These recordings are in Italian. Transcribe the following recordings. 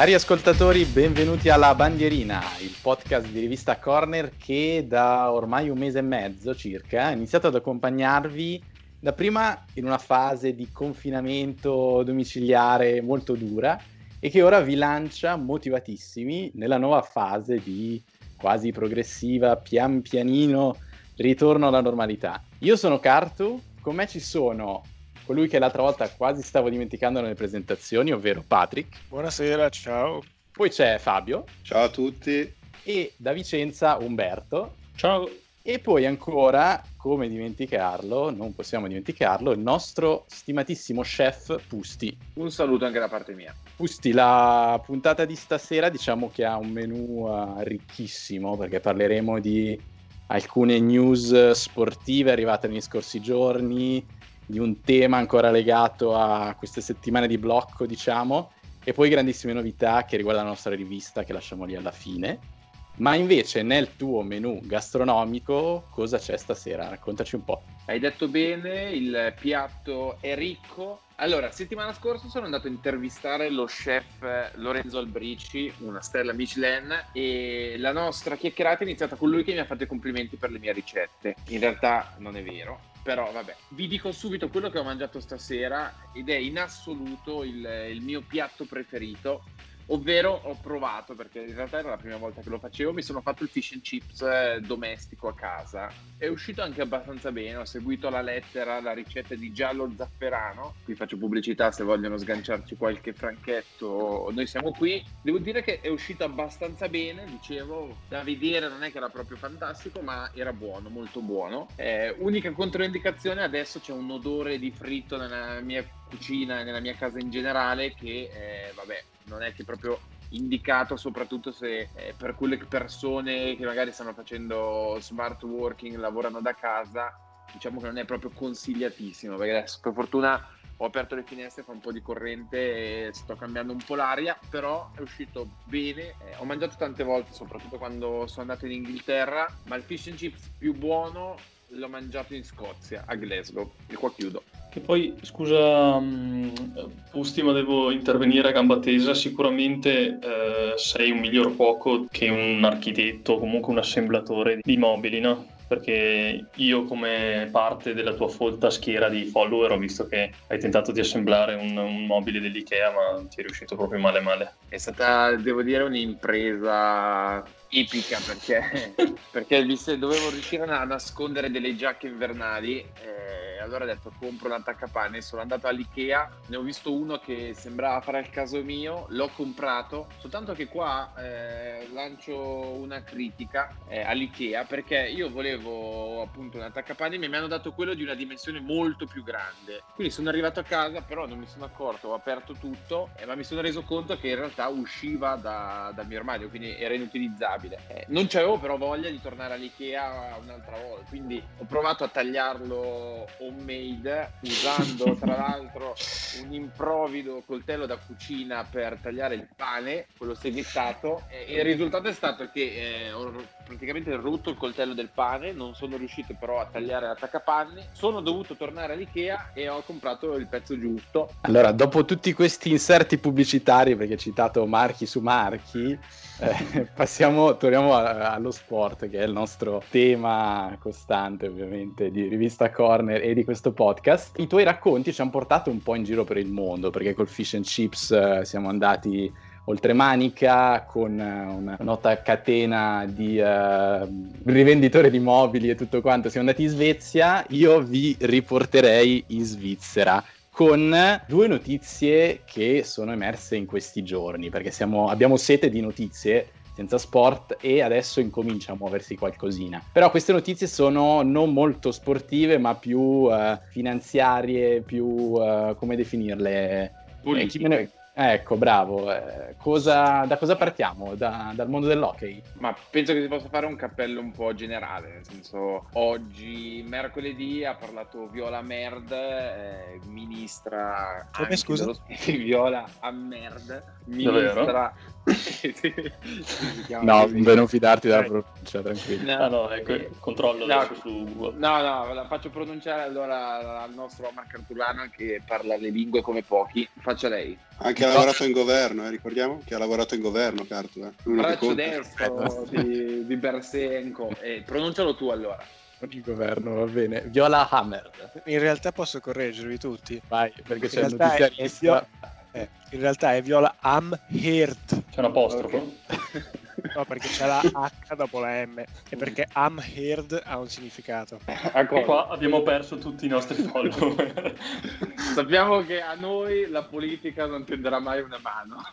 Cari ascoltatori, benvenuti alla Bandierina, il podcast di rivista Corner che da ormai un mese e mezzo circa ha iniziato ad accompagnarvi dapprima in una fase di confinamento domiciliare molto dura e che ora vi lancia motivatissimi nella nuova fase di quasi progressiva, pian pianino ritorno alla normalità. Io sono Cartu, con me ci sono colui che l'altra volta quasi stavo dimenticando nelle presentazioni, ovvero Patrick. Buonasera, ciao. Poi c'è Fabio. Ciao a tutti. E da Vicenza Umberto. Ciao. E poi ancora, come dimenticarlo, non possiamo dimenticarlo, il nostro stimatissimo chef Pusti. Un saluto anche da parte mia. Pusti, la puntata di stasera diciamo che ha un menù uh, ricchissimo perché parleremo di alcune news sportive arrivate negli scorsi giorni, di un tema ancora legato a queste settimane di blocco, diciamo, e poi grandissime novità che riguardano la nostra rivista che lasciamo lì alla fine. Ma invece nel tuo menù gastronomico cosa c'è stasera? Raccontaci un po'. Hai detto bene, il piatto è ricco. Allora, settimana scorsa sono andato a intervistare lo chef Lorenzo Albrici, una stella Michelin, e la nostra chiacchierata è iniziata con lui che mi ha fatto i complimenti per le mie ricette. In realtà non è vero, però vabbè, vi dico subito quello che ho mangiato stasera ed è in assoluto il, il mio piatto preferito ovvero ho provato, perché in realtà era la prima volta che lo facevo, mi sono fatto il fish and chips eh, domestico a casa. È uscito anche abbastanza bene, ho seguito alla lettera la ricetta di giallo zafferano, qui faccio pubblicità se vogliono sganciarci qualche franchetto, noi siamo qui. Devo dire che è uscito abbastanza bene, dicevo, da vedere non è che era proprio fantastico, ma era buono, molto buono. Eh, unica controindicazione, adesso c'è un odore di fritto nella mia cucina e nella mia casa in generale che, eh, vabbè, non è che proprio indicato soprattutto se eh, per quelle persone che magari stanno facendo smart working, lavorano da casa, diciamo che non è proprio consigliatissimo, perché adesso per fortuna ho aperto le finestre, fa un po' di corrente e sto cambiando un po' l'aria, però è uscito bene. Eh, ho mangiato tante volte, soprattutto quando sono andato in Inghilterra, ma il fish and chips più buono l'ho mangiato in Scozia, a Glasgow, e qua chiudo. Che poi, scusa, um, Pusti, ma devo intervenire a gamba tesa. Sicuramente eh, sei un miglior cuoco che un architetto o comunque un assemblatore di mobili, no? Perché io, come parte della tua folta schiera di follower, ho visto che hai tentato di assemblare un, un mobile dell'IKEA, ma ti è riuscito proprio male male. È stata, devo dire, un'impresa epica perché, perché dovevo riuscire a nascondere delle giacche invernali. Eh, allora ho detto compro un attaccapanni, sono andato all'Ikea, ne ho visto uno che sembrava fare il caso mio, l'ho comprato, soltanto che qua eh, lancio una critica eh, all'Ikea perché io volevo appunto un attaccapanni e mi hanno dato quello di una dimensione molto più grande. Quindi sono arrivato a casa, però non mi sono accorto, ho aperto tutto, eh, ma mi sono reso conto che in realtà usciva da, dal mio armadio, quindi era inutilizzabile. Eh, non c'avevo però voglia di tornare all'Ikea un'altra volta, quindi ho provato a tagliarlo homemade usando tra l'altro un improvvido coltello da cucina per tagliare il pane, quello seghettato e il risultato è stato che eh, praticamente rotto il coltello del pane, non sono riuscito però a tagliare l'attaccapanni, sono dovuto tornare all'Ikea e ho comprato il pezzo giusto. Allora, dopo tutti questi inserti pubblicitari, perché hai citato marchi su marchi, eh, passiamo, torniamo a, allo sport, che è il nostro tema costante ovviamente di Rivista Corner e di questo podcast. I tuoi racconti ci hanno portato un po' in giro per il mondo, perché col Fish and Chips eh, siamo andati oltre Manica con eh, una nota catena di uh, rivenditori di mobili e tutto quanto. Siamo andati in Svezia, io vi riporterei in Svizzera con due notizie che sono emerse in questi giorni, perché siamo, abbiamo sete di notizie senza sport e adesso incomincia a muoversi qualcosina. Però queste notizie sono non molto sportive, ma più uh, finanziarie, più uh, come definirle? Politiche. Ecco, bravo. Eh, cosa, da cosa partiamo? Da, dal mondo dell'hockey? Ma penso che si possa fare un cappello un po' generale, nel senso oggi, mercoledì, ha parlato Viola Merd, eh, ministra... Come scusa? Dello... Viola a Merd, ministra no, beh, non fidarti dalla pronuncia, tranquillo. No, ah, no, ecco, controllo no, su Google. No, no, la faccio pronunciare allora al nostro Omar Cartulano che parla le lingue come pochi. Faccia lei. Anche ha lavorato in governo, eh, ricordiamo che ha lavorato in governo, Cartu. Eh. Braccio destro di, di Bersenko. Eh, pronuncialo tu allora il governo, va bene. Viola Hammer. In realtà posso correggervi tutti. Vai, perché c'è il notizia lista. Eh, in realtà è Viola Amherd. C'è un apostrofo? Okay. No, perché c'è la H dopo la M e perché am heard ha un significato. Ecco qua abbiamo perso tutti i nostri follower. Sappiamo che a noi la politica non tenderà mai una mano.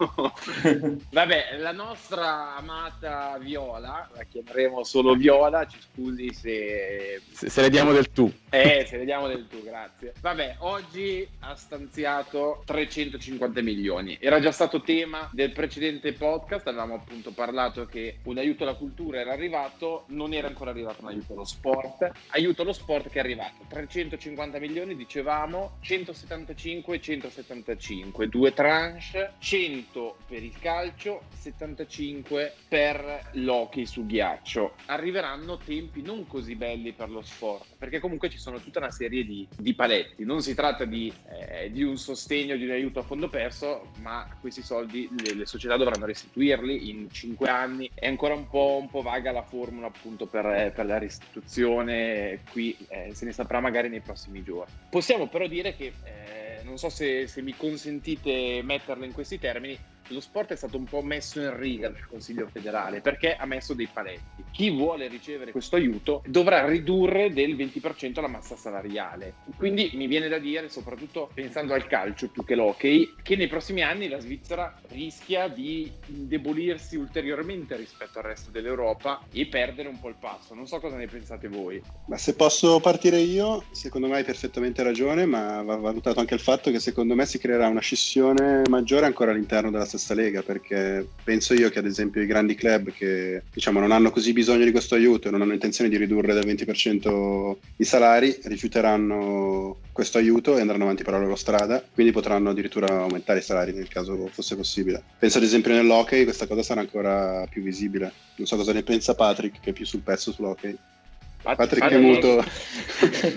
Vabbè, la nostra amata Viola, la chiameremo solo Viola, ci scusi se... Se, se le diamo del tu. Eh, se le diamo del tu, grazie. Vabbè, oggi ha stanziato 350 milioni. Era già stato tema del precedente podcast, avevamo appunto parlato che un aiuto alla cultura era arrivato, non era ancora arrivato un aiuto allo sport. Aiuto allo sport che è arrivato. 350 milioni, dicevamo, 175 e 175, due tranche, 100 per il calcio, 75 per l'hockey su ghiaccio. Arriveranno tempi non così belli per lo sport, perché comunque ci sono tutta una serie di, di paletti. Non si tratta di, eh, di, un sostegno, di un aiuto a fondo perso, ma questi soldi le, le società dovranno restituirli in 5 anni anni. È ancora un po', un po vaga la formula appunto per, per la restituzione, qui eh, se ne saprà magari nei prossimi giorni. Possiamo però dire che, eh, non so se, se mi consentite metterla in questi termini, lo sport è stato un po' messo in riga dal Consiglio federale perché ha messo dei paletti. Chi vuole ricevere questo aiuto dovrà ridurre del 20% la massa salariale. Quindi mi viene da dire, soprattutto pensando al calcio più che l'hockey, che nei prossimi anni la Svizzera rischia di indebolirsi ulteriormente rispetto al resto dell'Europa e perdere un po' il passo. Non so cosa ne pensate voi. Ma se posso partire io, secondo me hai perfettamente ragione, ma va valutato anche il fatto che secondo me si creerà una scissione maggiore ancora all'interno della stessa lega perché penso io che ad esempio i grandi club che diciamo non hanno così bisogno di questo aiuto e non hanno intenzione di ridurre del 20% i salari rifiuteranno questo aiuto e andranno avanti per la loro strada quindi potranno addirittura aumentare i salari nel caso fosse possibile. Penso ad esempio nell'hockey questa cosa sarà ancora più visibile. Non so cosa ne pensa Patrick che è più sul pezzo sull'hockey Patrick è muto.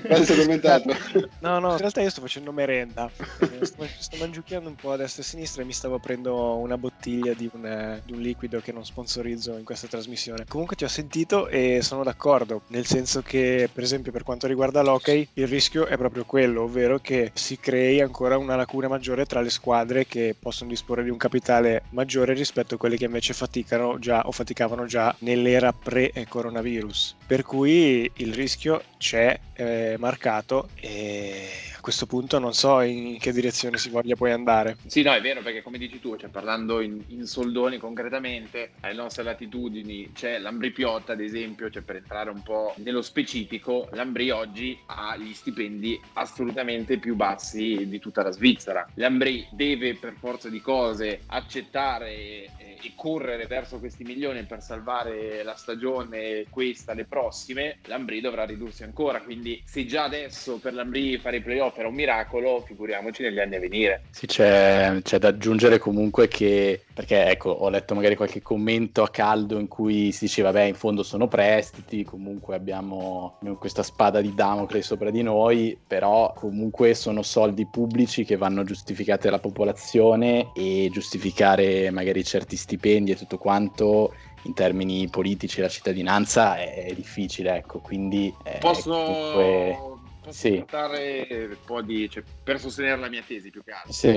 Quasi addormentato. No, no, in realtà io sto facendo merenda. Eh, sto, sto mangiucchiando un po' a destra e a sinistra e mi stavo aprendo una bottiglia di un, di un, liquido che non sponsorizzo in questa trasmissione. Comunque ti ho sentito e sono d'accordo, nel senso che, per esempio, per quanto riguarda l'hockey, il rischio è proprio quello, ovvero che si crei ancora una lacuna maggiore tra le squadre che possono disporre di un capitale maggiore rispetto a quelle che invece faticano già o faticavano già nell'era pre-coronavirus. Per cui il rischio c'è eh, marcato e a questo punto non so in che direzione si voglia poi andare. Sì, no, è vero, perché come dici tu, cioè, parlando in, in, soldoni concretamente, alle nostre latitudini c'è l'Ambri Piotta, ad esempio, cioè per entrare un po' nello specifico, l'Ambri oggi ha gli stipendi assolutamente più bassi di tutta la Svizzera. L'Ambri deve per forza di cose accettare e, correre verso questi milioni per salvare la stagione, questa, le prossime, l'Ambri dovrà ridursi ancora, quindi se già adesso per l'Ambri fare i playoff era un miracolo, figuriamoci negli anni a venire. Sì, c'è, c'è, da aggiungere comunque che, perché ecco, ho letto magari qualche commento a caldo in cui si diceva, beh, in fondo sono prestiti, comunque abbiamo, abbiamo questa spada di Damocle sopra di noi, però comunque sono soldi pubblici che vanno giustificati alla popolazione e giustificare magari certi stipendi e tutto quanto in termini politici la cittadinanza è, è difficile, ecco, quindi... Eh, Posso... Comunque sì. portare un po' di cioè, per sostenere la mia tesi più che altro. Sì.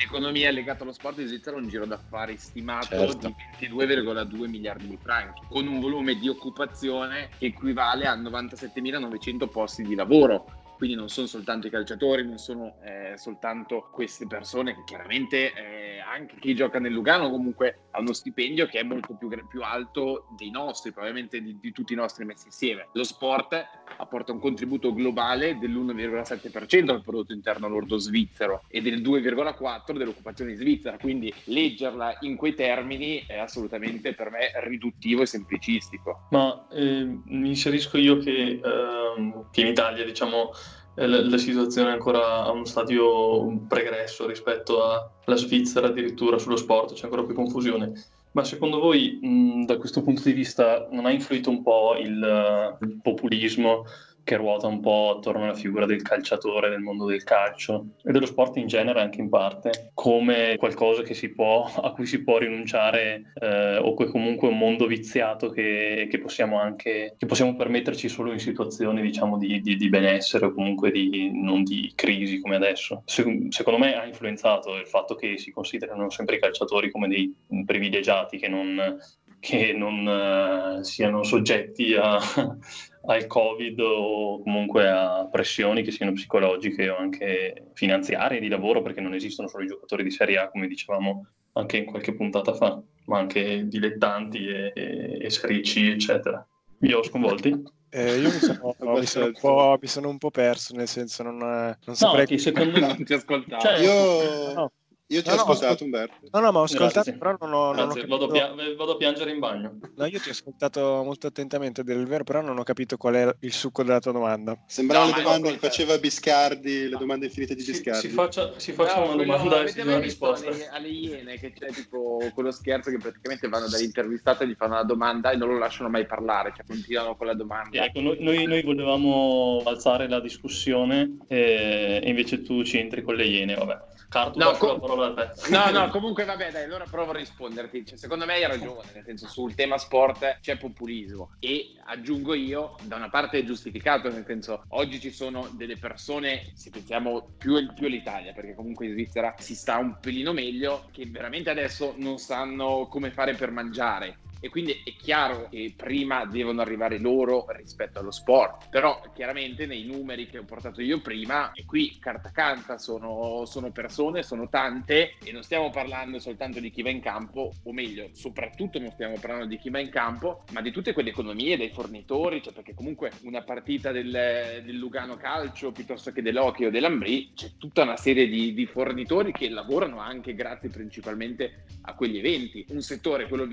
L'economia legata allo sport in Svizzera ha un giro d'affari stimato certo. di 22,2 miliardi di franchi, con un volume di occupazione che equivale a 97.900 posti di lavoro quindi non sono soltanto i calciatori, non sono eh, soltanto queste persone che chiaramente eh, anche chi gioca nel Lugano comunque ha uno stipendio che è molto più, più alto dei nostri, probabilmente di, di, tutti i nostri messi insieme. Lo sport apporta un contributo globale dell'1,7% al prodotto interno lordo svizzero e del 2,4% dell'occupazione svizzera, quindi leggerla in quei termini è assolutamente per me riduttivo e semplicistico. Ma eh, mi inserisco io che, eh, che in Italia diciamo la, situazione è ancora a uno stadio pregresso rispetto alla Svizzera, addirittura sullo sport c'è ancora più confusione. Ma secondo voi, mh, da questo punto di vista, non ha influito un po' il, il populismo che ruota un po' attorno alla figura del calciatore del mondo del calcio e dello sport in genere anche in parte, come qualcosa può, a cui si può rinunciare eh, o che comunque un mondo viziato che, che, possiamo anche che possiamo permetterci solo in situazioni diciamo di, di, di benessere o comunque di, non di crisi come adesso. Se, secondo me ha influenzato il fatto che si considerano sempre i calciatori come dei privilegiati che non, che non uh, siano soggetti a, al Covid o comunque a pressioni che siano psicologiche o anche finanziarie di lavoro, perché non esistono solo i giocatori di Serie A, come dicevamo anche in qualche puntata fa, ma anche dilettanti e, e, e Serie C, eccetera. Vi ho sconvolti? Eh, io mi sono, mi, sono mi sono, un po', perso, nel senso non, non saprei... No, secondo me non ti ascoltavo. Cioè, io... No. Io ti no, ho ascoltato, ascolt- Umberto. No, no, ma ho ascoltato, Grazie. però non ho, non ho capito... vado, pia- vado, a piangere in bagno. No, io ti ho ascoltato molto attentamente del vero, però non ho capito qual è il succo della tua domanda. Sembrava no, le domande che faceva Biscardi, le domande infinite di Biscardi. Si, si faccia, si faccia no, una domanda e si dia una risposta. Alle, alle iene, che c'è tipo quello scherzo che praticamente vanno dall'intervistato e gli fanno una domanda e non lo lasciano mai parlare, cioè continuano con la domanda. Ecco, noi, noi, noi volevamo alzare la discussione e invece tu ci entri con le iene, vabbè. Carto, no, com- la parola a te. No, no, comunque vabbè, dai, allora provo a risponderti. Cioè, secondo me hai ragione, nel senso sul tema sport c'è populismo e aggiungo io, da una parte è giustificato, nel senso oggi ci sono delle persone, se pensiamo più, più all'Italia, perché comunque in Svizzera si sta un pelino meglio, che veramente adesso non sanno come fare per mangiare e quindi è chiaro che prima devono arrivare loro rispetto allo sport, però chiaramente nei numeri che ho portato io prima, e qui carta canta, sono, sono persone, sono tante e non stiamo parlando soltanto di chi va in campo, o meglio, soprattutto non stiamo parlando di chi va in campo, ma di tutte quelle economie, dei fornitori, cioè perché comunque una partita del, del Lugano Calcio piuttosto che dell'Hockey o dell'Ambri, c'è tutta una serie di, di fornitori che lavorano anche grazie principalmente a quegli eventi. Un settore, quello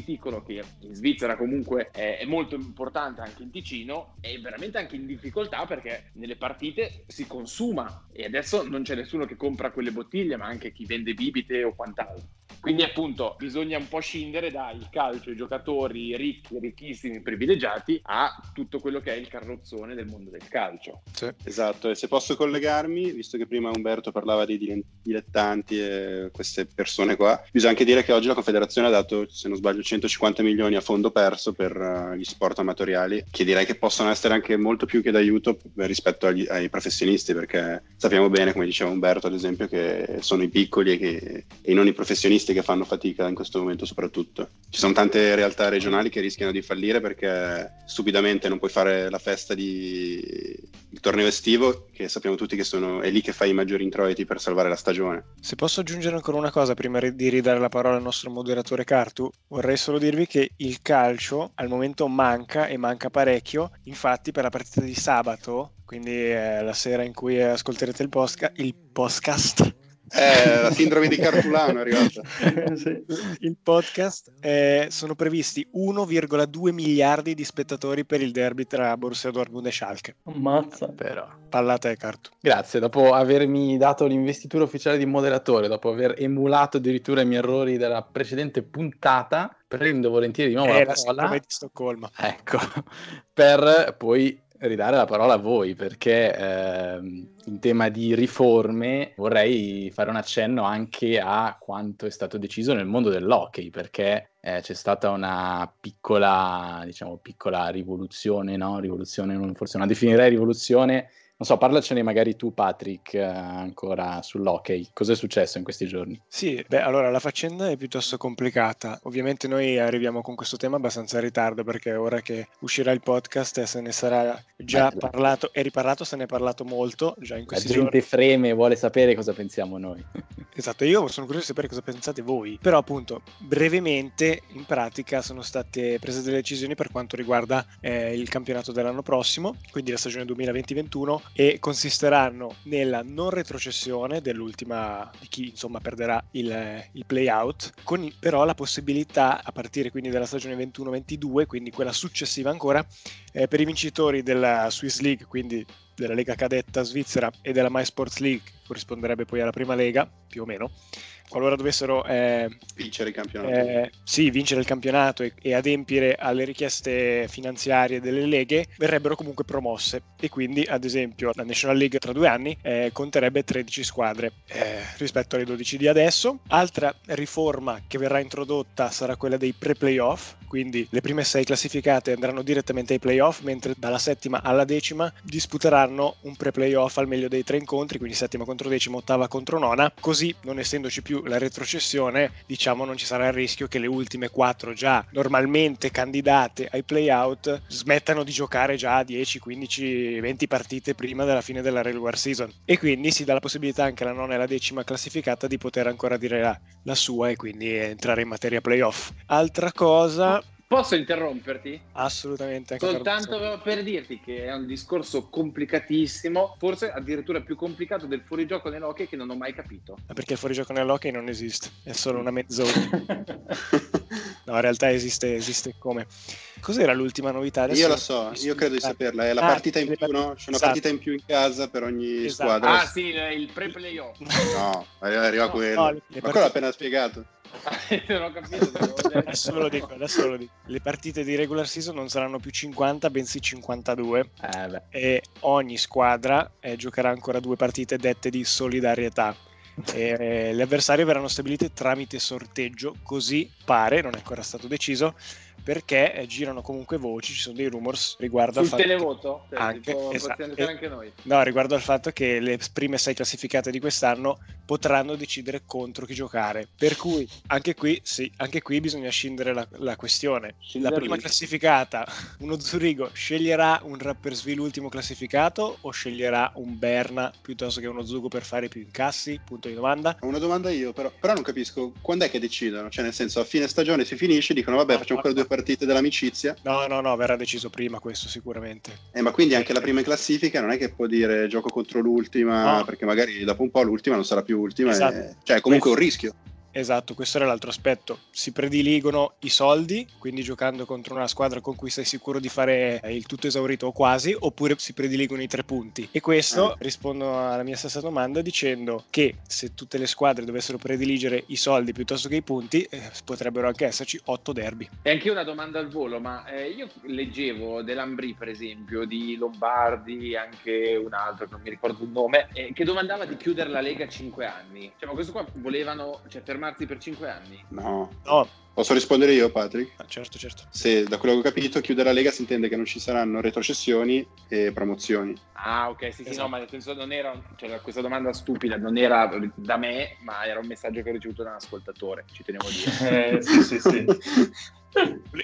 vitivinicolo, viticolo che in Svizzera comunque è, è, molto importante anche in Ticino è veramente anche in difficoltà perché nelle partite si consuma. E adesso non c'è nessuno che compra quelle bottiglie ma anche chi vende bibite o quant'altro quindi appunto bisogna un po' scindere dal calcio, i giocatori ricchi, ricchissimi, privilegiati, a tutto quello che è il carrozzone del mondo del calcio. Sì. Esatto, e se posso collegarmi, visto che prima Umberto parlava dei dilettanti e queste persone qua, bisogna anche dire che oggi la Confederazione ha dato, se non sbaglio, 150 milioni a fondo perso per uh, gli sport amatoriali, che direi che possono essere anche molto più che d'aiuto rispetto agli, ai professionisti, perché sappiamo bene, come diceva Umberto ad esempio, che sono i piccoli e, che, e non i professionisti questi che fanno fatica in questo momento soprattutto. Ci sono tante realtà regionali che rischiano di fallire perché stupidamente non puoi fare la festa di il torneo estivo, che sappiamo tutti che sono, è lì che fai i maggiori introiti per salvare la stagione. Se posso aggiungere ancora una cosa prima di ridare la parola al nostro moderatore Cartu, vorrei solo dirvi che il calcio al momento manca e manca parecchio, infatti per la partita di sabato, quindi eh, la sera in cui ascolterete il, posca- il podcast, eh, la sindrome di Cartulano è arrivata. sì. Il podcast eh, sono previsti 1,2 miliardi di spettatori per il derby tra Borussia Dortmund e Schalke. Ammazza. Però, pallata e carto. Grazie, dopo avermi dato l'investitura ufficiale di moderatore, dopo aver emulato addirittura i miei errori della precedente puntata, prendo volentieri di nuovo eh, la parola. di Stoccolma. Ecco, per poi ridare la parola a voi perché ehm, in tema di riforme vorrei fare un accenno anche a quanto è stato deciso nel mondo dell'hockey perché eh, c'è stata una piccola, diciamo, piccola rivoluzione, no? Rivoluzione, forse non definirei rivoluzione, non so, parlacene magari tu, Patrick, eh, ancora sull'hockey. Cos'è successo in questi giorni? Sì, beh, allora la faccenda è piuttosto complicata. Ovviamente noi arriviamo con questo tema abbastanza in ritardo perché ora che uscirà il podcast se ne sarà già Beh, parlato e riparlato, se ne è parlato molto già in questi giorni. La gente giorni. freme e vuole sapere cosa pensiamo noi. esatto, io sono curioso di sapere cosa pensate voi. Però appunto, brevemente, in pratica sono state prese delle decisioni per quanto riguarda eh, il campionato dell'anno prossimo, quindi la stagione 2020-21 e consisteranno nella non retrocessione dell'ultima di chi insomma perderà il, il play-out, con però la possibilità a partire quindi dalla stagione 21-22, quindi quella successiva ancora, eh, per i vincitori della Swiss League, quindi della Lega Cadetta svizzera e della My Sports League, corrisponderebbe poi alla prima Lega, più o meno, qualora dovessero eh, vincere il campionato. Eh, sì, vincere il campionato e, e, adempiere alle richieste finanziarie delle leghe, verrebbero comunque promosse. E quindi, ad esempio, la National League tra due anni eh, conterebbe 13 squadre eh, rispetto alle 12 di adesso. Altra riforma che verrà introdotta sarà quella dei pre-playoff, quindi le prime sei classificate andranno direttamente ai playoff, mentre dalla settima alla decima disputeranno un pre-playoff al meglio dei tre incontri, quindi settima contro decima, ottava contro nona, così non essendoci più la retrocessione, diciamo non ci sarà il rischio che le ultime quattro già normalmente candidate ai playout smettano di giocare già 10, 15, 20 partite prima della fine della regular season e quindi si dà la possibilità anche alla nona e alla decima classificata di poter ancora dire la, la sua e quindi entrare in materia playoff. Altra cosa Posso interromperti? Assolutamente. Soltanto per dirti che è un discorso complicatissimo, forse addirittura più complicato del fuorigioco nell'hockey che non ho mai capito. Perché il fuorigioco nell'hockey non esiste, è solo una mezz'ora. no, in realtà esiste, esiste come. Cos'era l'ultima novità? Adesso io la so, io credo di saperla. È la ah, partita in più, part- no? C'è una esatto. partita in più in casa per ogni esatto. squadra. Ah, sì, il pre-playoff. No, arriva no, quello. No, Ma quello l'ha appena spiegato. non ho capito. adesso, ve lo dico, adesso lo dico. Le partite di regular season non saranno più 50, bensì 52. Eh e ogni squadra eh, giocherà ancora due partite dette di solidarietà. E, eh, le avversarie verranno stabilite tramite sorteggio, così pare, non è ancora stato deciso, perché eh, girano comunque voci, ci sono dei rumors riguardo Sul al fatto televoto? Cioè, anche, esatto, anche noi. No, riguardo al fatto che le prime sei classificate di quest'anno potranno decidere contro chi giocare. Per cui anche qui, sì, anche qui bisogna scindere la, la questione. La prima classificata, uno Zurigo, sceglierà un Rappersville ultimo classificato o sceglierà un Berna piuttosto che uno Zugo per fare più incassi? Punto di domanda. Una domanda io, però, però non capisco quando è che decidono? Cioè, nel senso, a fine stagione si finisce, dicono vabbè, facciamo ancora due partite dell'amicizia. No, no, no, verrà deciso prima questo sicuramente. Eh, ma quindi anche la prima in classifica non è che può dire gioco contro l'ultima, no. perché magari dopo un po' l'ultima non sarà più ultima, esatto. e... cioè comunque questo... un rischio. Esatto, questo era l'altro aspetto. Si prediligono i soldi, quindi giocando contro una squadra con cui sei sicuro di fare il tutto esaurito o quasi, oppure si prediligono i tre punti. E questo eh. rispondo alla mia stessa domanda dicendo che se tutte le squadre dovessero prediligere i soldi piuttosto che i punti, eh, potrebbero anche esserci otto derby. E anche una domanda al volo, ma eh, io leggevo dell'Ambri, per esempio, di Lombardi, anche un altro, non mi ricordo il nome, eh, che domandava di chiudere la Lega a 5 anni. Cioè, ma questo qua volevano, cioè, per fermarti per 5 anni? No. No. Posso rispondere io, Patrick? Ah, certo, certo. Se da quello che ho capito, chiudere la Lega si intende che non ci saranno retrocessioni e promozioni. Ah, ok, sì, sì, esatto. no, ma penso non era, cioè, questa domanda stupida non era da me, ma era un messaggio che ho ricevuto da un ascoltatore, ci tenevo a dire. eh, sì, sì, sì.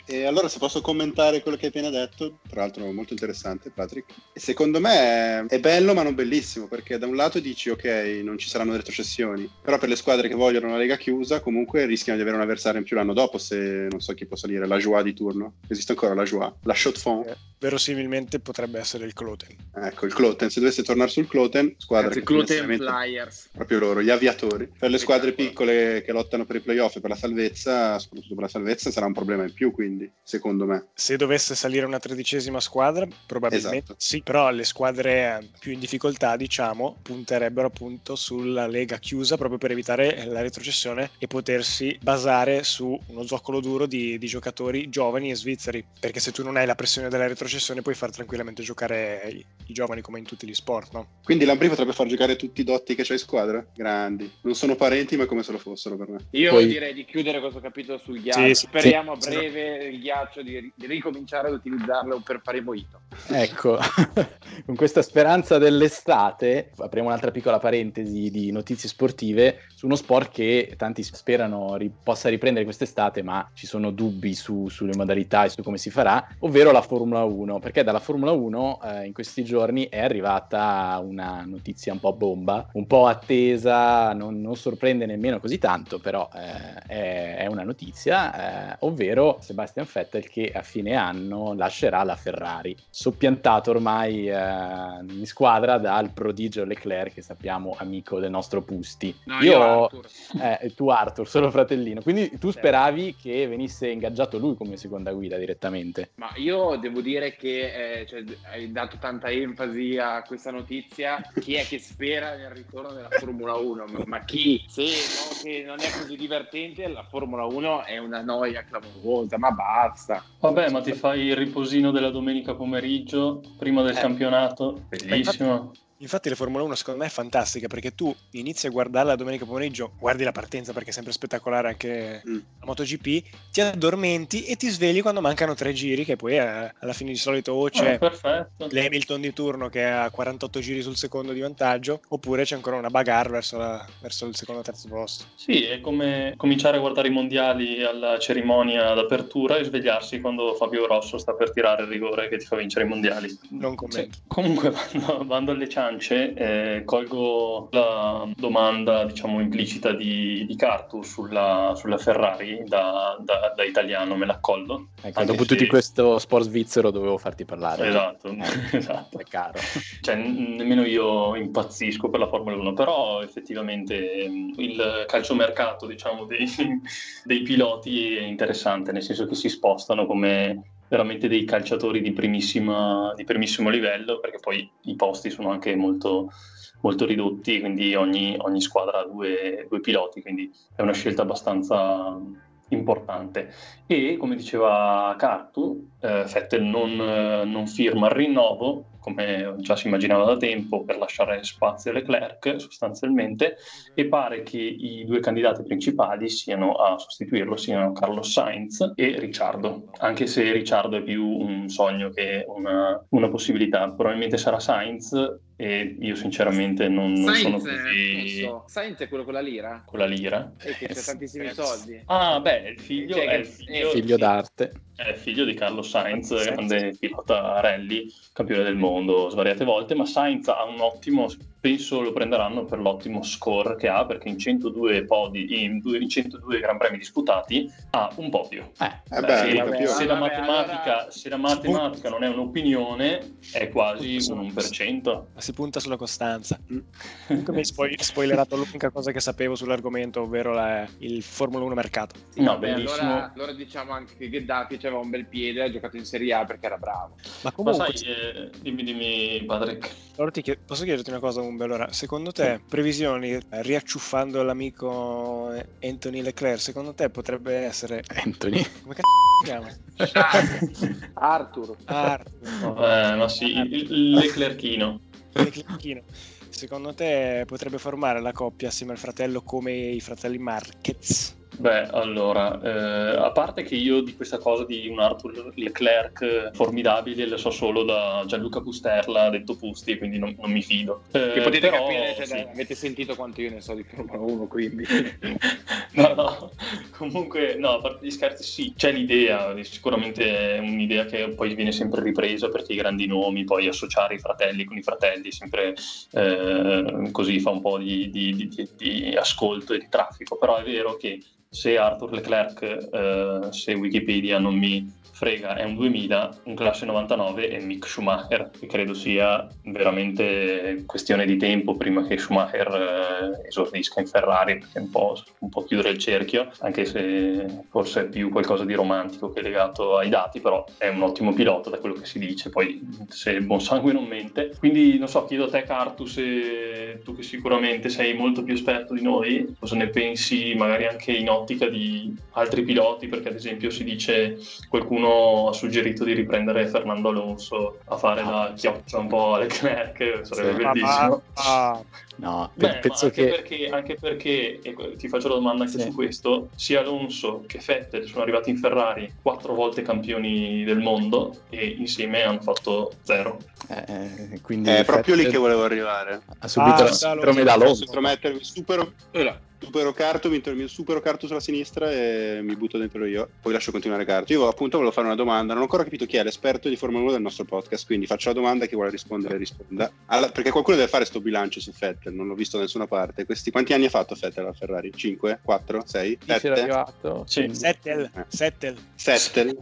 E allora se posso commentare quello che hai appena detto, tra l'altro molto interessante Patrick, secondo me è bello ma non bellissimo perché da un lato dici ok non ci saranno retrocessioni, però per le squadre che vogliono una lega chiusa comunque rischiano di avere un avversario in più l'anno dopo se non so chi possa dire la Joie di turno, esiste ancora la Joie, la Shot Fond. Eh, verosimilmente potrebbe essere il Cloten. Ecco il Cloten, se dovesse tornare sul Cloten, squadra Anzi, Cloten Flyers. Proprio loro, gli aviatori. Per le squadre piccole che lottano per i playoff e per la salvezza, soprattutto per la salvezza sarà un problema problema in più, quindi, secondo me. Se dovesse salire una tredicesima squadra, probabilmente esatto. sì, però le squadre più in difficoltà, diciamo, punterebbero appunto sulla lega chiusa proprio per evitare la retrocessione e potersi basare su uno zoccolo duro di, di giocatori giovani e svizzeri, perché se tu non hai la pressione della retrocessione puoi far tranquillamente giocare i, i giovani come in tutti gli sport, no? Quindi Lambri potrebbe far giocare tutti i dotti che c'hai in squadra? Grandi. Non sono parenti, ma come se lo fossero per me. Io Poi... direi di chiudere questo capitolo sul ghiaccio. Sì, Speriamo sì, breve il ghiaccio di, di, ricominciare ad utilizzarlo per fare mojito. Ecco, con questa speranza dell'estate apriamo un'altra piccola parentesi di notizie sportive su uno sport che tanti sperano ri- possa riprendere quest'estate, ma ci sono dubbi su, sulle modalità e su come si farà, ovvero la Formula 1, perché dalla Formula 1 eh, in questi giorni è arrivata una notizia un po' bomba, un po' attesa, non, non sorprende nemmeno così tanto, però eh, è, è, una notizia, eh, ovvero Sebastian Vettel che a fine anno lascerà la Ferrari, soppiantato ormai eh, in squadra dal prodigio Leclerc che sappiamo amico del nostro Pusti. No, io, io Arthur. Eh, tu Arthur, solo fratellino, quindi tu speravi che venisse ingaggiato lui come seconda guida direttamente? Ma io devo dire dire che eh, cioè, hai dato tanta enfasi a questa notizia. Chi è che spera nel ritorno della Formula 1? Ma chi? Se no, che non è così divertente, la Formula 1 è una noia clamorosa, ma basta. Vabbè, ma ti fai il riposino della domenica pomeriggio prima del Eh. campionato? Bellissimo. Infatti la Formula 1 secondo me è fantastica perché tu inizi a guardarla la domenica pomeriggio, guardi la partenza perché è sempre spettacolare anche Mm. la MotoGP, ti addormenti e ti svegli quando mancano tre giri che poi eh, alla fine di solito o Ah, c'è perfetto. l'Hamilton di turno che ha 48 giri sul secondo di vantaggio oppure c'è ancora una bagarre verso, la- verso il secondo o terzo posto. Sì, è come cominciare a guardare i mondiali alla cerimonia d'apertura e svegliarsi quando Fabio Rosso sta per tirare il rigore che ti fa vincere i mondiali. Non commento. Sì. Comunque, bando, bando alle ciance, eh, colgo la domanda, diciamo, implicita di, di Cartu sulla, sulla Ferrari da, da- da italiano, me l'accolgo. Ecco, Anche dopo se- tutti questo sport svizzero dovevo farti parlare. Esatto, Eh, esatto. È caro. Cioè, nemmeno io impazzisco per la Formula 1, però effettivamente mh, il calciomercato, diciamo, dei, dei piloti è interessante, nel senso che si spostano come veramente dei calciatori di, di primissimo livello, perché poi i posti sono anche molto, molto ridotti, quindi ogni, ogni squadra ha due, due piloti, quindi è una scelta abbastanza importante. E come diceva Cartu, eh, Vettel non, eh, non firma il rinnovo, come già si immaginava da tempo, per lasciare spazio a Leclerc sostanzialmente, e pare che i due candidati principali siano a sostituirlo siano Carlos Sainz e Ricciardo, anche se Ricciardo è più un sogno che una, una possibilità. Probabilmente sarà Sainz e io sinceramente non, non sono Sainz, così non so, Sainz è quello con la lira? con la lira. E che c'è tantissimi soldi. Ah, beh, il figlio Cioè, è il figlio, Figlio d'arte. È figlio di Sainz, Sainz. grande pilota rally, campione del mondo svariate volte, ma Sainz ha un ottimo, penso lo prenderanno per l'ottimo score che ha, perché in 102 podi, in, due- in 102 Gran Premi disputati ha un podio. Eh, Eh beh, se, più. se la Vabbè, allora- se la matematica non è un'opinione, è quasi un 1%. Ma si punta sulla costanza. Mm. Comunque mi hai spoil- spoilerato l'unica cosa che sapevo sull'argomento, ovvero la- il Formula 1 mercato. Sì, No, vabbè, bellissimo. Allora, allora diciamo anche che Gheddafi aveva un bel piede, ha giocato in Serie A perché era bravo. Ma Ma comunque, sai, eh, dimmi, dimmi Patrick. allora ti chied- posso chiederti una cosa, Umbe? Allora, secondo te, previsioni, eh, riacciuffando l'amico eh, Anthony Leclerc, secondo te potrebbe essere... Anthony. Come cazzo si chiama? Arthur. Arthur. Vabbè, ma sì, il, Leclerchino. Leclercino. Secondo te potrebbe formare la coppia assieme al fratello come i fratelli Marquez? Beh, allora, eh, a parte che io di questa cosa di un Arthur Leclerc formidabile le so solo da Gianluca Pusterla, detto Pusti, quindi non, non mi fido. Eh, Che potete però, capire, cioè, sì. dai, avete sentito quanto io ne so di Formula 1, quindi... no, no, comunque, no, a parte gli scherzi, sì, c'è l'idea, sicuramente è un'idea che poi viene sempre ripresa perché i grandi nomi, poi associare i fratelli con i fratelli, sempre eh, così fa un po' di- di- di- di ascolto e di traffico, però è vero che se Arthur Leclerc, eh, se Wikipedia non mi frega, è un 2000, un classe 99 e Mick Schumacher, che credo sia veramente questione di tempo prima che Schumacher eh, esordisca in Ferrari, perché è un po', un po' chiudere il cerchio, anche se forse è più qualcosa di romantico che legato ai dati, però è un ottimo pilota da quello che si dice, poi se il buon sangue non mente. Quindi non so, chiedo a te Cartu se tu che sicuramente sei molto più esperto di noi, cosa ne pensi magari anche in ottica di altri piloti, perché ad esempio si dice qualcuno ha suggerito di riprendere Fernando Alonso a fare la chioccia un po' a Leclerc, sarebbe Sì. bellissimo. Ah, No, pe- Beh, ma penso anche, che... perché, anche perché, e ti faccio la domanda anche Sì. su questo, sia Alonso che Vettel sono arrivati in Ferrari quattro volte campioni del mondo e insieme hanno fatto zero. eh, quindi È proprio lì che volevo arrivare. Ha subito Ah, la sindrome Alonso. da Alonso. Allora, supero Carto, mi, mi supero Carto sulla sinistra e mi butto dentro io. Poi lascio continuare Carto. Io appunto volevo fare una domanda, non ho ancora capito chi è l'esperto di Formula 1 del nostro podcast, quindi faccio la domanda e chi vuole rispondere risponda. Alla- perché qualcuno deve fare sto bilancio su Vettel, non l'ho visto da nessuna parte. Questi, quanti anni ha fatto Vettel alla Ferrari? 5? 4? 6? Chi c'era 7? arrivato? Sì. Quindi- Settel, Settel.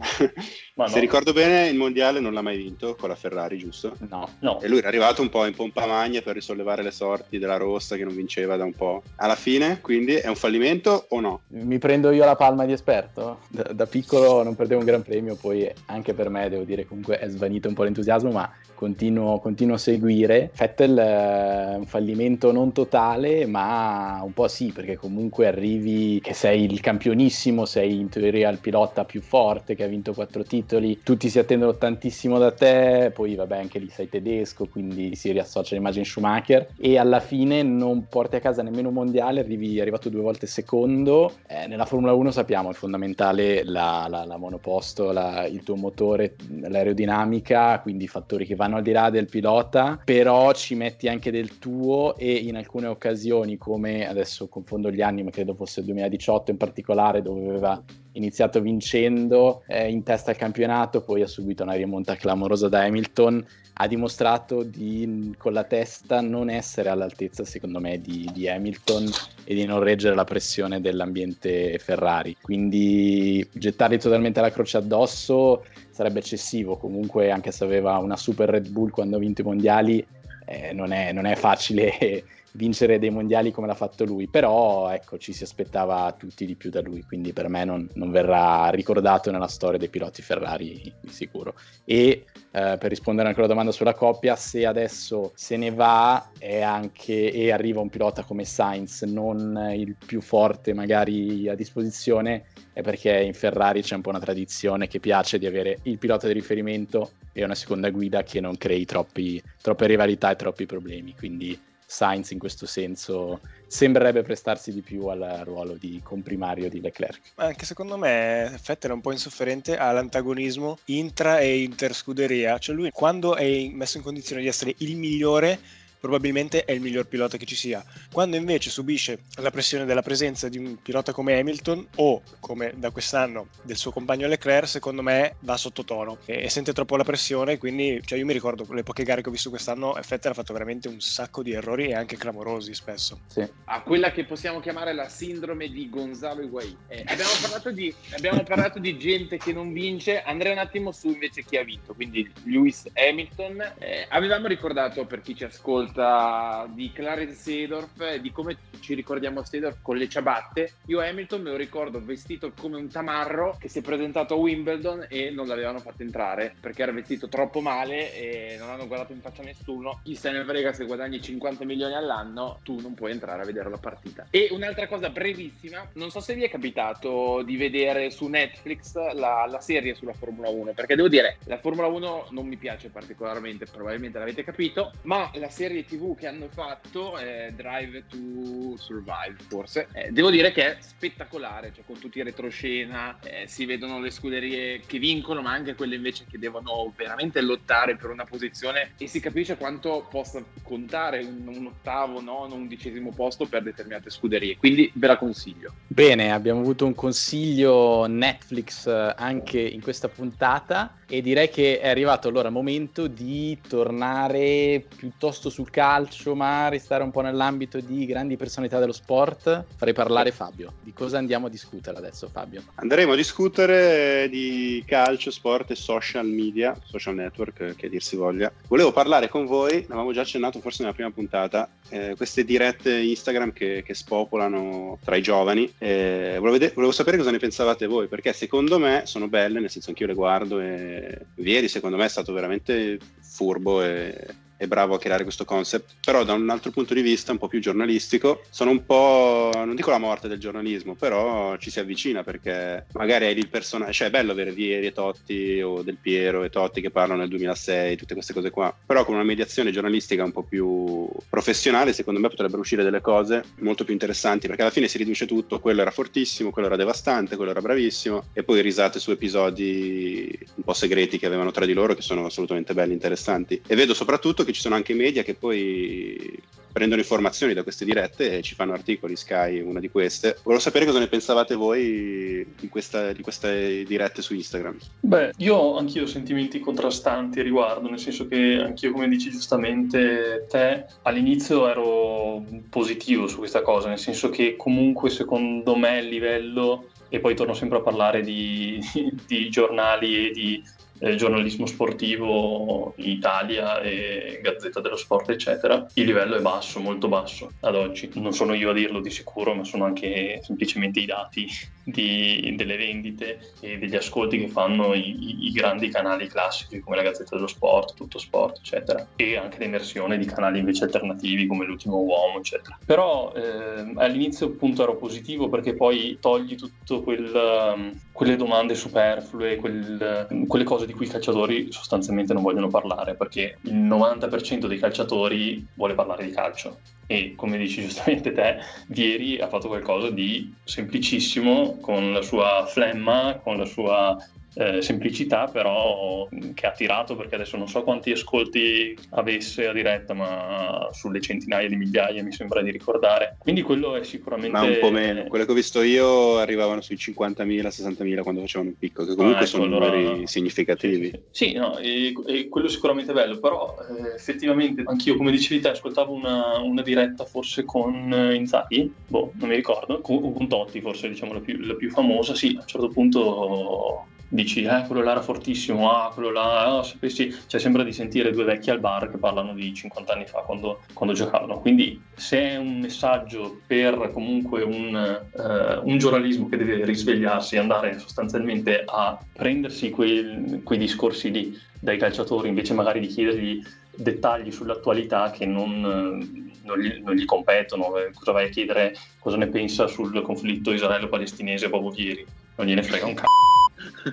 Ma Se no, ricordo bene, il mondiale non l'ha mai vinto con la Ferrari, giusto? No. no. E lui era arrivato un po' in pompa magna per risollevare le sorti della rossa che non vinceva da un po'. Alla fine, quindi è un fallimento o no? Mi prendo io la palma di esperto? Da, da piccolo non perdevo un gran premio, poi anche per me devo dire comunque è svanito un po' l'entusiasmo, ma continuo, continuo a seguire. Vettel è eh, un fallimento non totale, ma un po' sì, perché comunque arrivi che sei il campionissimo, sei in teoria il pilota più forte che ha vinto quattro titoli, tutti si attendono tantissimo da te, poi vabbè anche lì sei tedesco, quindi si riassocia l'immagine Schumacher e alla fine non porti a casa nemmeno un mondiale, arrivi arrivato due volte secondo. Eh, nella Formula 1 sappiamo è fondamentale la, la, la monoposto, la, il tuo motore, l'aerodinamica, quindi fattori che vanno al di là del pilota, però ci metti anche del tuo e in alcune occasioni come adesso confondo gli anni, ma credo fosse il 2018 in particolare dove aveva iniziato vincendo eh, in testa al campionato, poi ha subito una rimonta clamorosa da Hamilton, ha dimostrato di con la testa non essere all'altezza secondo me di, di Hamilton e di non reggere la pressione dell'ambiente Ferrari. Quindi gettargli totalmente la croce addosso sarebbe eccessivo, comunque anche se aveva una super Red Bull quando ha vinto i mondiali eh, non, è, non, è, facile vincere dei mondiali come l'ha fatto lui, però ecco, ci si aspettava tutti di più da lui, quindi per me non, non verrà ricordato nella storia dei piloti Ferrari di sicuro. E eh, per rispondere anche alla domanda sulla coppia, se adesso se ne va anche, e arriva un pilota come Sainz, non il più forte magari a disposizione, è perché in Ferrari c'è un po' una tradizione che piace di avere il pilota di riferimento e una seconda guida che non crei troppi, troppe rivalità e troppi problemi. Quindi Sainz in questo senso sembrerebbe prestarsi di più al ruolo di comprimario di Leclerc. Anche secondo me Vettel è un po' insofferente all'antagonismo intra e interscuderia, cioè lui quando è messo in condizione di essere il migliore probabilmente è il miglior pilota che ci sia. Quando invece subisce la pressione della presenza di un pilota come Hamilton o come da quest'anno del suo compagno Leclerc, secondo me va sottotono e, e sente troppo la pressione, quindi cioè io mi ricordo le poche gare che ho visto quest'anno, Vettel ha fatto veramente un sacco di errori e anche clamorosi spesso. Sì. A quella che possiamo chiamare la sindrome di Gonzalo Higuain. Eh, abbiamo, parlato di, abbiamo parlato di gente che non vince, andrei un attimo su invece chi ha vinto, quindi Lewis Hamilton. Eh, avevamo ricordato per chi ci ascolta volta di Clarence Seedorf e di come ci ricordiamo Seedorf con le ciabatte. Io Hamilton me lo ricordo vestito come un tamarro che si è presentato a Wimbledon e non l'avevano fatto entrare perché era vestito troppo male e non hanno guardato in faccia nessuno. Chi se ne frega se guadagni 50 milioni all'anno, tu non puoi entrare a vedere la partita. E un'altra cosa brevissima, non so se vi è capitato di vedere su Netflix la, la serie sulla Formula 1, perché devo dire, la Formula 1 non mi piace particolarmente, probabilmente l'avete capito, ma la serie TV che hanno fatto, eh, Drive to Survive forse, eh, devo dire che è spettacolare, cioè con tutti i retroscena, eh, si vedono le scuderie che vincono, ma anche quelle invece che devono veramente lottare per una posizione e si capisce quanto possa contare un, un ottavo, nono, undicesimo posto per determinate scuderie, quindi ve la consiglio. Bene, abbiamo avuto un consiglio Netflix eh, anche in questa puntata e direi che è arrivato allora il momento di tornare piuttosto sul calcio, ma restare un po' nell'ambito di grandi personalità dello sport. Farei parlare Fabio. Di cosa andiamo a discutere adesso, Fabio? Andremo a discutere di calcio, sport e social media, social network, che dir si voglia. Volevo parlare con voi, l'avevamo già accennato forse nella prima puntata, eh, queste dirette Instagram che, che, spopolano tra i giovani. Eh, volevo, vedere, volevo sapere cosa ne pensavate voi, perché secondo me sono belle, nel senso anch'io le guardo e Vieri secondo me è stato veramente furbo e è bravo a creare questo concept, però da un altro punto di vista un po' più giornalistico, sono un po', non dico la morte del giornalismo, però ci si avvicina perché magari hai il personaggio, cioè è bello avere Vieri e Totti o Del Piero e Totti che parlano nel 2006, tutte queste cose qua, però con una mediazione giornalistica un po' più professionale secondo me potrebbero uscire delle cose molto più interessanti perché alla fine si riduce tutto, quello era fortissimo, quello era devastante, quello era bravissimo e poi risate su episodi un po' segreti che avevano tra di loro che sono assolutamente belli, interessanti. E vedo soprattutto che ci sono anche media che poi prendono informazioni da queste dirette e ci fanno articoli, Sky una di queste. Volevo sapere cosa ne pensavate voi di, questa, di queste dirette su Instagram. Beh, io ho anch'io sentimenti contrastanti a riguardo, nel senso che anch'io, come dici giustamente te, all'inizio ero positivo su questa cosa, nel senso che comunque secondo me il livello, e poi torno sempre a parlare di, di giornali e di eh, giornalismo sportivo Italia e Gazzetta dello Sport, eccetera, il livello è basso, molto basso ad oggi. Non sono io a dirlo di sicuro, ma sono anche semplicemente i dati di, delle vendite e degli ascolti che fanno i, i, grandi canali classici come la Gazzetta dello Sport, Tutto Sport, eccetera, e anche l'emersione di canali invece alternativi come L'Ultimo Uomo, eccetera. Però eh, all'inizio appunto ero positivo perché poi togli tutto quel, quelle domande superflue, quel, quelle cose di cui i calciatori sostanzialmente non vogliono parlare, perché il 90% dei calciatori vuole parlare di calcio. E come dici giustamente te, Vieri ha fatto qualcosa di semplicissimo con la sua flemma, con la sua eh, semplicità però che ha tirato perché adesso non so quanti ascolti avesse a diretta ma sulle centinaia di migliaia mi sembra di ricordare. Quindi quello è sicuramente ma un po' meno. Quello che ho visto io arrivavano sui 50.000 60.000 quando facevano un picco che comunque ah, ecco, sono allora... numeri significativi. sì, sì no, e, e, quello sicuramente bello però eh, effettivamente anch'io come dicevi te ascoltavo una, una diretta forse con eh, Inzaghi boh non mi ricordo con, con Totti forse diciamo la più, la più famosa sì a un certo punto dici, eh, quello là era fortissimo, ah, quello là, oh, sapessi, cioè sembra di sentire due vecchi al bar che parlano di 50 anni fa quando, quando giocavano. Quindi se è un messaggio per comunque un, eh, un giornalismo che deve risvegliarsi e andare sostanzialmente a prendersi quei, quei discorsi lì dai calciatori, invece magari di chiedergli dettagli sull'attualità che non, non, gli, non, gli, competono. Eh, cosa vai a chiedere? Cosa ne pensa sul conflitto israelo-palestinese proprio ieri? Non gliene frega un cazzo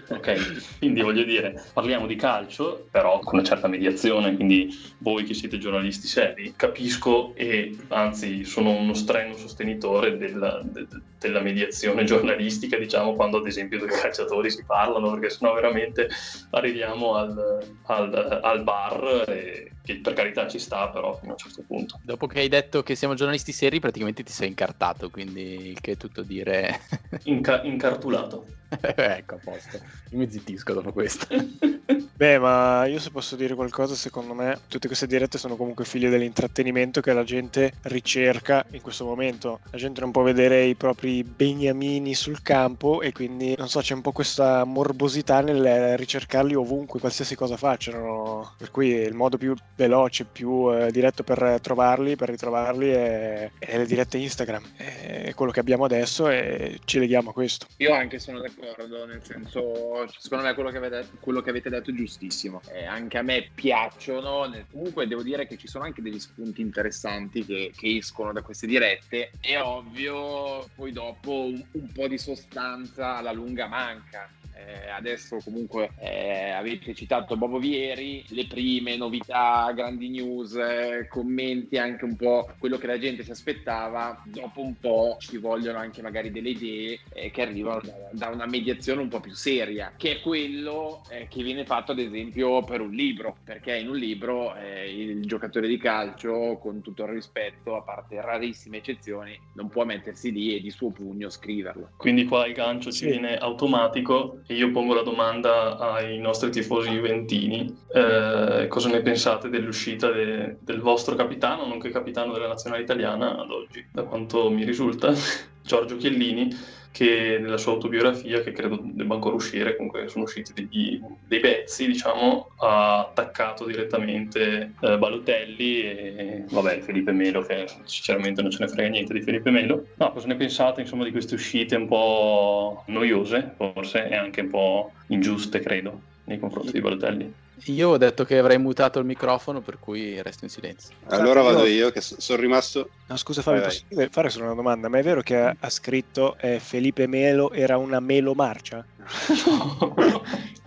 ok, quindi voglio dire, parliamo di calcio, però con una certa mediazione, quindi voi che siete giornalisti seri, capisco e anzi sono uno strenuo sostenitore della, de, della mediazione giornalistica, diciamo, quando ad esempio due calciatori si parlano, perché sennò veramente arriviamo al, al, al bar e che per carità ci sta, però fino a un certo punto. Dopo che hai detto che siamo giornalisti seri, praticamente ti sei incartato, quindi il che è tutto dire... Inca- incartulato. ecco, a posto. Io mi zittisco dopo questo. Beh, ma io se posso dire qualcosa, secondo me tutte queste dirette sono comunque figlie dell'intrattenimento che la gente ricerca in questo momento. La gente non può vedere i propri beniamini sul campo e quindi, non so, c'è un po' questa morbosità nel ricercarli ovunque, qualsiasi cosa facciano. Per cui il modo più veloce, più eh, diretto per trovarli, per ritrovarli è, è le dirette Instagram. È quello che abbiamo adesso e ci leghiamo a questo. Io anche sono d'accordo, nel senso, secondo me quello che avete, quello che avete detto è giustissimo. Eh, anche a me piacciono, comunque devo dire che ci sono anche degli spunti interessanti che, che escono da queste dirette. È ovvio, poi dopo un, un po' di sostanza alla lunga manca eh, adesso comunque eh, avete citato Bobo Vieri, le prime novità, grandi news, eh, commenti anche un po' quello che la gente si aspettava, dopo un po' ci vogliono anche magari delle idee eh, che arrivano da, da, una mediazione un po' più seria, che è quello eh, che viene fatto ad esempio per un libro, perché in un libro eh, il giocatore di calcio, con tutto il rispetto, a parte rarissime eccezioni, non può mettersi lì e di suo pugno scriverlo. Quindi qua il gancio ci viene automatico e io pongo la domanda ai nostri tifosi juventini, eh, cosa ne pensate dell'uscita de, del vostro capitano, nonché capitano della nazionale italiana ad oggi, da quanto mi risulta, Giorgio Chiellini, che nella sua autobiografia, che credo debba ancora uscire, comunque sono usciti degli, dei pezzi, diciamo, ha attaccato direttamente eh, Balotelli e vabbè, Felipe Melo, che sinceramente non ce ne frega niente di Felipe Melo. No, cosa ne pensate, insomma, di queste uscite un po' noiose, forse, e anche un po' ingiuste, credo, nei confronti di Balotelli? Io ho detto che avrei mutato il microfono, per cui resto in silenzio. Allora vado io, che sono rimasto. No, scusa Fabio, posso fare solo una domanda? Ma è vero che ha, scritto eh, Felipe Melo era una melo marcia?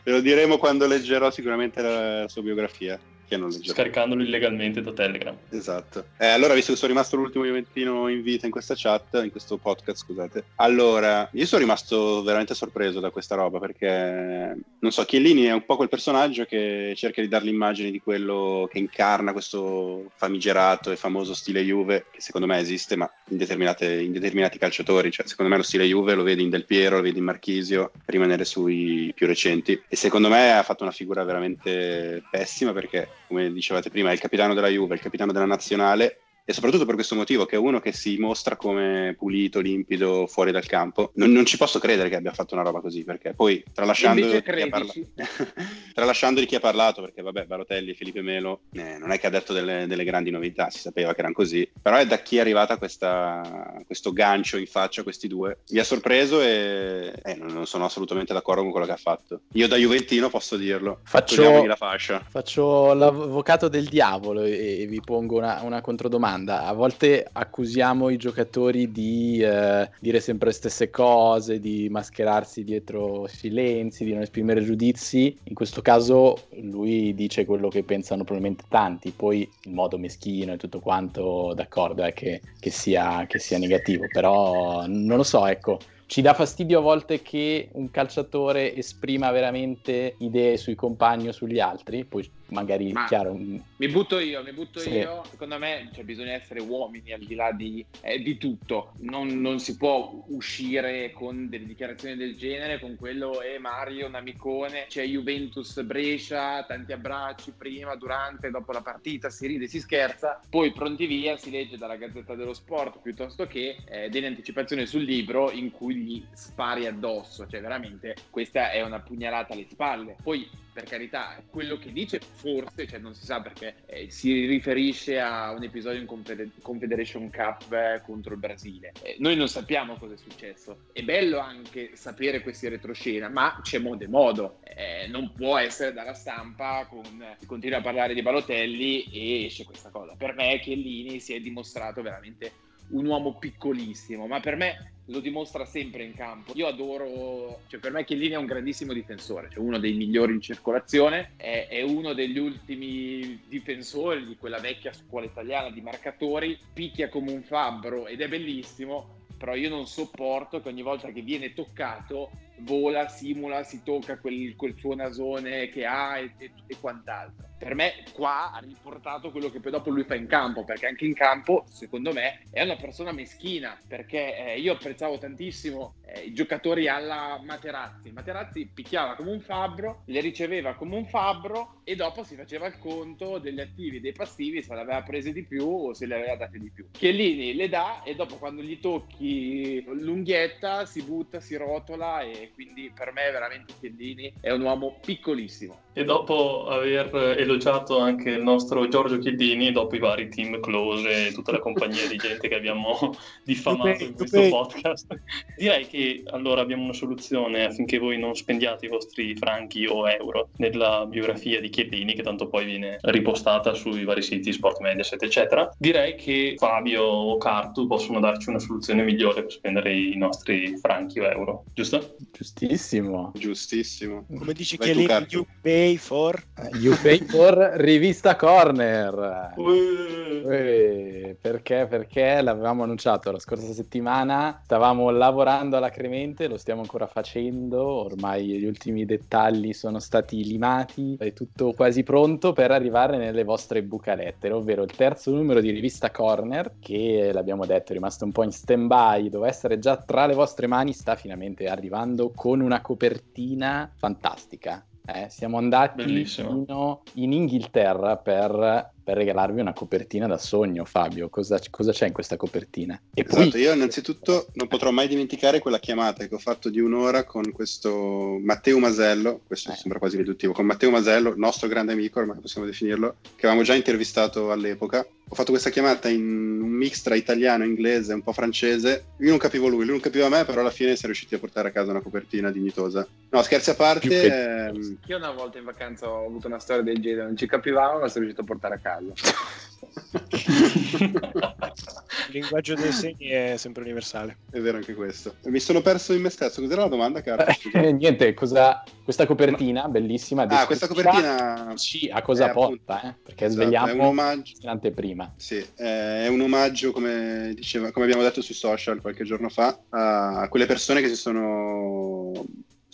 Ve lo diremo quando leggerò sicuramente la, la sua biografia che non leggerò. Scaricandolo illegalmente da Telegram. Esatto. Eh, allora, visto che sono rimasto l'ultimo Juventino in vita in questa chat, in questo podcast, scusate. Allora, io sono rimasto veramente sorpreso da questa roba perché, non so, Chiellini è un po' quel personaggio che cerca di dare l'immagine di quello che incarna questo famigerato e famoso stile Juve, che secondo me esiste, ma in, in determinati calciatori. Cioè, secondo me lo stile Juve lo vedi in Del Piero, lo vedi in Marchisio, rimanere sui più recenti. E secondo me ha fatto una figura veramente pessima perché come dicevate prima, è il capitano della Juve, il capitano della nazionale e soprattutto per questo motivo che è uno che si mostra come pulito, limpido, fuori dal campo. Non, non ci posso credere che abbia fatto una roba così, perché poi tralasciando, chi ha, parla- tralasciando di chi ha parlato, perché vabbè, Barotelli e Felipe Melo eh, non è che ha detto delle, delle, grandi novità, si sapeva che erano così, però è da chi è arrivata questa, questo gancio in faccia a questi due. Mi ha sorpreso e eh, non sono assolutamente d'accordo con quello che ha fatto. Io da Juventino posso dirlo. Faccio, la fascia. faccio l'avvocato del diavolo e, e vi pongo una, una, controdomanda. A volte accusiamo i giocatori di eh, dire sempre le stesse cose, di mascherarsi dietro silenzi, di non esprimere giudizi. In questo caso lui dice quello che pensano probabilmente tanti, poi il modo meschino e tutto quanto, d'accordo, è che, che, sia, che sia negativo, però non lo so, ecco. Ci dà fastidio a volte che un calciatore esprima veramente idee sui compagni o sugli altri, poi magari Ma chiaro. Mi butto io, mi butto sì. io. Secondo me cioè, bisogna essere uomini al di là di, eh, di tutto. Non, non, si può uscire con delle dichiarazioni del genere, con quello è eh, Mario, un amicone, c'è Juventus Brescia, tanti abbracci prima, durante, dopo la partita, si ride, si scherza, poi pronti via si legge dalla Gazzetta dello Sport piuttosto che eh, delle anticipazioni sul libro in cui gli spari addosso, cioè veramente questa è una pugnalata alle spalle. Poi per carità, quello che dice forse, cioè non si sa perché, eh, si riferisce a un episodio in Confeder- Confederation Cup eh, contro il Brasile. Eh, noi non sappiamo cosa è successo. È bello anche sapere questi retroscena, ma c'è modo e modo. Eh, non può essere dalla stampa con si continua a parlare di Balotelli e esce questa cosa. Per me Chiellini si è dimostrato veramente un uomo piccolissimo, ma per me lo dimostra sempre in campo. Io adoro, cioè per me Chiellini è un grandissimo difensore, cioè uno dei migliori in circolazione, è, è, uno degli ultimi difensori di quella vecchia scuola italiana di marcatori, picchia come un fabbro ed è bellissimo, però io non sopporto che ogni volta che viene toccato vola, simula, si tocca quel, quel suo nasone che ha e, e, e, quant'altro. Per me qua ha riportato quello che poi dopo lui fa in campo, perché anche in campo, secondo me, è una persona meschina, perché eh, io apprezzavo tantissimo eh, i giocatori alla Materazzi. Materazzi picchiava come un fabbro, le riceveva come un fabbro e dopo si faceva il conto degli attivi e dei passivi, se le aveva prese di più o se le aveva date di più. Chiellini le dà e dopo quando gli tocchi l'unghietta si butta, si rotola e quindi per me veramente Chiellini è un uomo piccolissimo. E dopo aver elogiato anche il nostro Giorgio Chiellini, dopo i vari team close e tutta la compagnia di gente che abbiamo diffamato in questo podcast, direi che allora abbiamo una soluzione affinché voi non spendiate i vostri franchi o euro nella biografia di Chiellini, che tanto poi viene ripostata sui vari siti Sport Mediaset, eccetera. Direi che Fabio o Cartu possono darci una soluzione migliore per spendere i nostri franchi o euro, giusto? Giustissimo. Giustissimo. Come dici Vai che you pay for? You pay for Rivista Corner. Uè, perché? Perché l'avevamo annunciato la scorsa settimana, stavamo lavorando alacremente, lo stiamo ancora facendo, ormai gli ultimi dettagli sono stati limati, è tutto quasi pronto per arrivare nelle vostre bucalette, ovvero il terzo numero di Rivista Corner, che l'abbiamo detto è rimasto un po' in stand-by, doveva essere già tra le vostre mani, sta finalmente arrivando con una copertina fantastica. Eh, siamo andati fino in Inghilterra per, per, regalarvi una copertina da sogno, Fabio. Cosa, cosa c'è in questa copertina? E esatto, poi... io innanzitutto non potrò mai dimenticare quella chiamata che ho fatto di un'ora con questo Matteo Masello, questo eh. sembra quasi riduttivo, con Matteo Masello, nostro grande amico, ormai possiamo definirlo, che avevamo già intervistato all'epoca ho fatto questa chiamata in un mix tra italiano, inglese, un po' francese. Io non capivo lui, lui non capiva me, però alla fine siamo riusciti a portare a casa una copertina dignitosa. No, scherzi a parte. Che... Ehm... Io una volta in vacanza ho avuto una storia del genere, non ci capivamo, ma sono riuscito a portare a casa. Il linguaggio dei segni è sempre universale. È vero anche questo. Mi sono perso in me stesso. Cos'era la domanda, caro? Eh, niente, cosa... questa copertina bellissima. Ah, questa copertina. Sì, a cosa porta? Eh? Perché esatto, svegliamo è un omaggio. in anteprima. Sì, è un omaggio, come, diceva, come abbiamo detto sui social qualche giorno fa, a quelle persone che si sono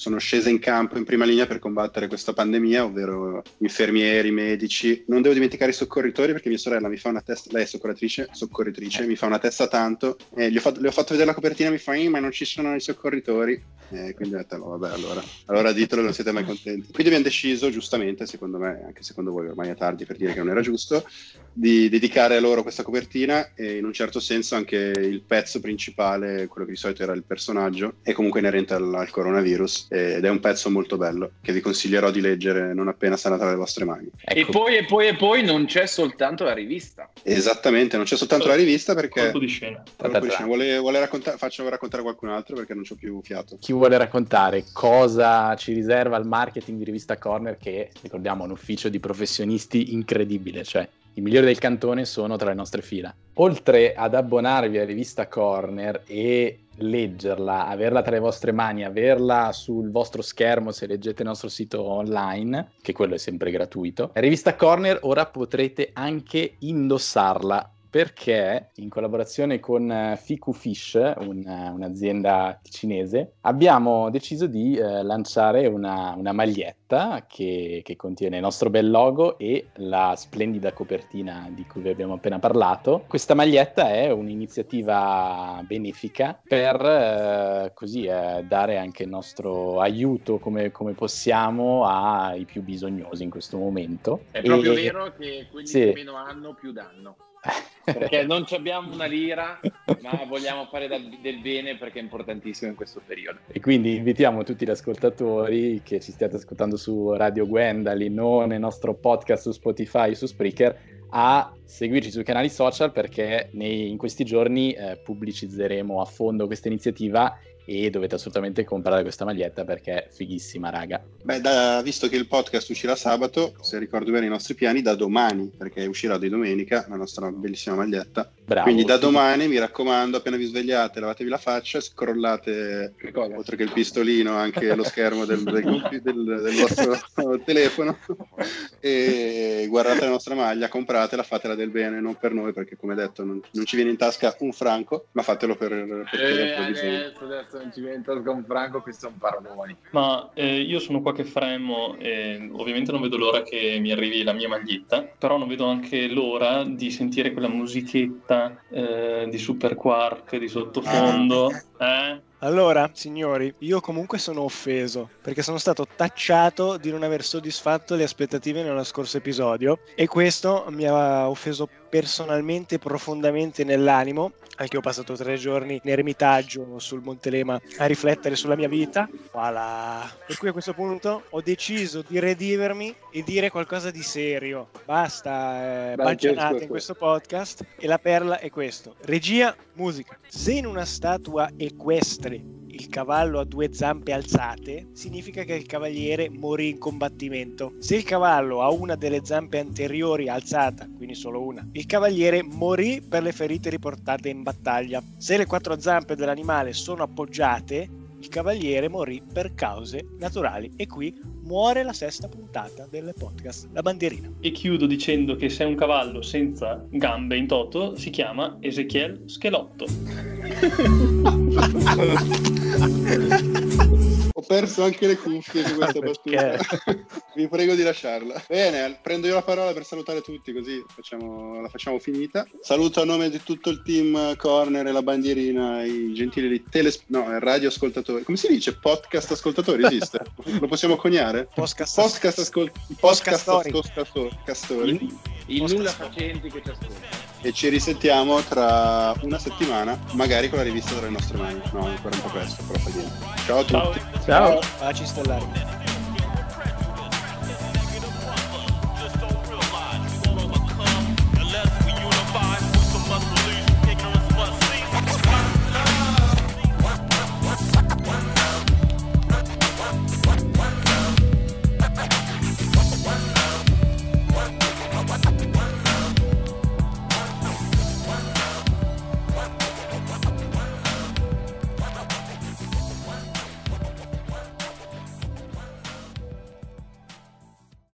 sono scese in campo in prima linea per combattere questa pandemia, ovvero infermieri, medici. Non devo dimenticare i soccorritori perché mia sorella mi fa una testa, lei è soccorritrice, soccorritrice mi fa una testa tanto. E gli ho fatto, le ho fatto vedere la copertina e mi fa, ma non ci sono i soccorritori. E quindi ho detto, no, vabbè, allora, allora ditelo, non siete mai contenti. Quindi abbiamo deciso, giustamente, secondo me, anche secondo voi ormai è tardi per dire che non era giusto, di dedicare a loro questa copertina e in un certo senso anche il pezzo principale, quello che di solito era il personaggio, è comunque inerente al, al coronavirus ed è un pezzo molto bello che vi consiglierò di leggere non appena sarà tra le vostre mani. E Ecco. poi e poi e poi non c'è soltanto la rivista. Esattamente, non c'è soltanto la rivista perché... Colpo di scena. Colpo di scena. Vuole, vuole raccontare, faccio raccontare qualcun altro perché non c'ho più fiato. Chi vuole raccontare cosa ci riserva il marketing di Rivista Corner, che ricordiamo è un ufficio di professionisti incredibile, cioè i migliori del cantone sono tra le nostre fila. Oltre ad abbonarvi alla rivista Corner e leggerla, averla tra le vostre mani, averla sul vostro schermo se leggete il nostro sito online, che quello è sempre gratuito, la rivista Corner ora potrete anche indossarla perché in collaborazione con eh, Fiku Fish, un- un'azienda cinese, abbiamo deciso di eh, lanciare una, una maglietta che, che contiene il nostro bel logo e la splendida copertina di cui vi abbiamo appena parlato. Questa maglietta è un'iniziativa benefica per eh, così eh, dare anche il nostro aiuto come, come possiamo ai più bisognosi in questo momento. È proprio E- vero che quelli Sì. che meno hanno più danno. Perché non ci abbiamo una lira, ma vogliamo fare del bene perché è importantissimo in questo periodo. E quindi invitiamo tutti gli ascoltatori che ci stiate ascoltando su Radio Gwendalin o nel nostro podcast su Spotify, su Spreaker, a seguirci sui canali social perché nei- in questi giorni eh, pubblicizzeremo a fondo questa iniziativa e dovete assolutamente comprare questa maglietta perché è fighissima, raga. Beh, da- visto che il podcast uscirà sabato, se ricordo bene i nostri piani, da domani, perché uscirà di domenica la nostra bellissima maglietta. Bravo. Quindi da domani, mi raccomando, appena vi svegliate, lavatevi la faccia, scrollate, cosa? oltre che il pistolino, anche lo schermo del, del del- del vostro telefono e guardate la nostra maglia, compratela, fatela del bene, non per noi, perché come detto non, non ci viene in tasca un franco, ma fatelo per, per Eh, adesso, adesso non ci viene in tasca un franco, questi sono paroloni. Ma eh, io sono qua che fremo e ovviamente non vedo l'ora che mi arrivi la mia maglietta, però non vedo anche l'ora di sentire quella musichetta eh, di Super Quark di sottofondo. Eh? Allora, signori, io comunque sono offeso perché sono stato tacciato di non aver soddisfatto le aspettative nello scorso episodio e questo mi ha offeso personalmente profondamente nell'animo, anche ho passato tre giorni in eremitaggio sul Monte Lema a riflettere sulla mia vita. Voilà. Per cui a questo punto ho deciso di redivermi e dire qualcosa di serio. Basta eh, baggianate in questo podcast e la perla è questo. Regia, musica. Se in una statua equestre il cavallo ha due zampe alzate, significa che il cavaliere morì in combattimento. Se il cavallo ha una delle zampe anteriori alzata, quindi solo una, il cavaliere morì per le ferite riportate in battaglia. Se le quattro zampe dell'animale sono appoggiate, il cavaliere morì per cause naturali. E qui muore la sesta puntata del podcast, la bandierina. E chiudo dicendo che se è un cavallo senza gambe in toto si chiama Ezechiel Schelotto. Ho perso anche le cuffie su questa battuta. Vi prego di lasciarla. Bene, prendo io la parola per salutare tutti, così facciamo- la facciamo finita. Saluto a nome di tutto il team Corner e la bandierina, i gentili teles- no, radioascoltatori. Come si dice? Podcast ascoltatori esiste? Lo possiamo coniare? Podcast, Podcast, ascol- podcast ascoltatori. I, i Posta nulla facenti che ci ascoltano. E ci risentiamo tra una settimana, magari con la rivista tra le nostre mani. No, ancora un po' presto, però fa niente. Ciao a tutti. Ciao! Ciao. Baci stellari.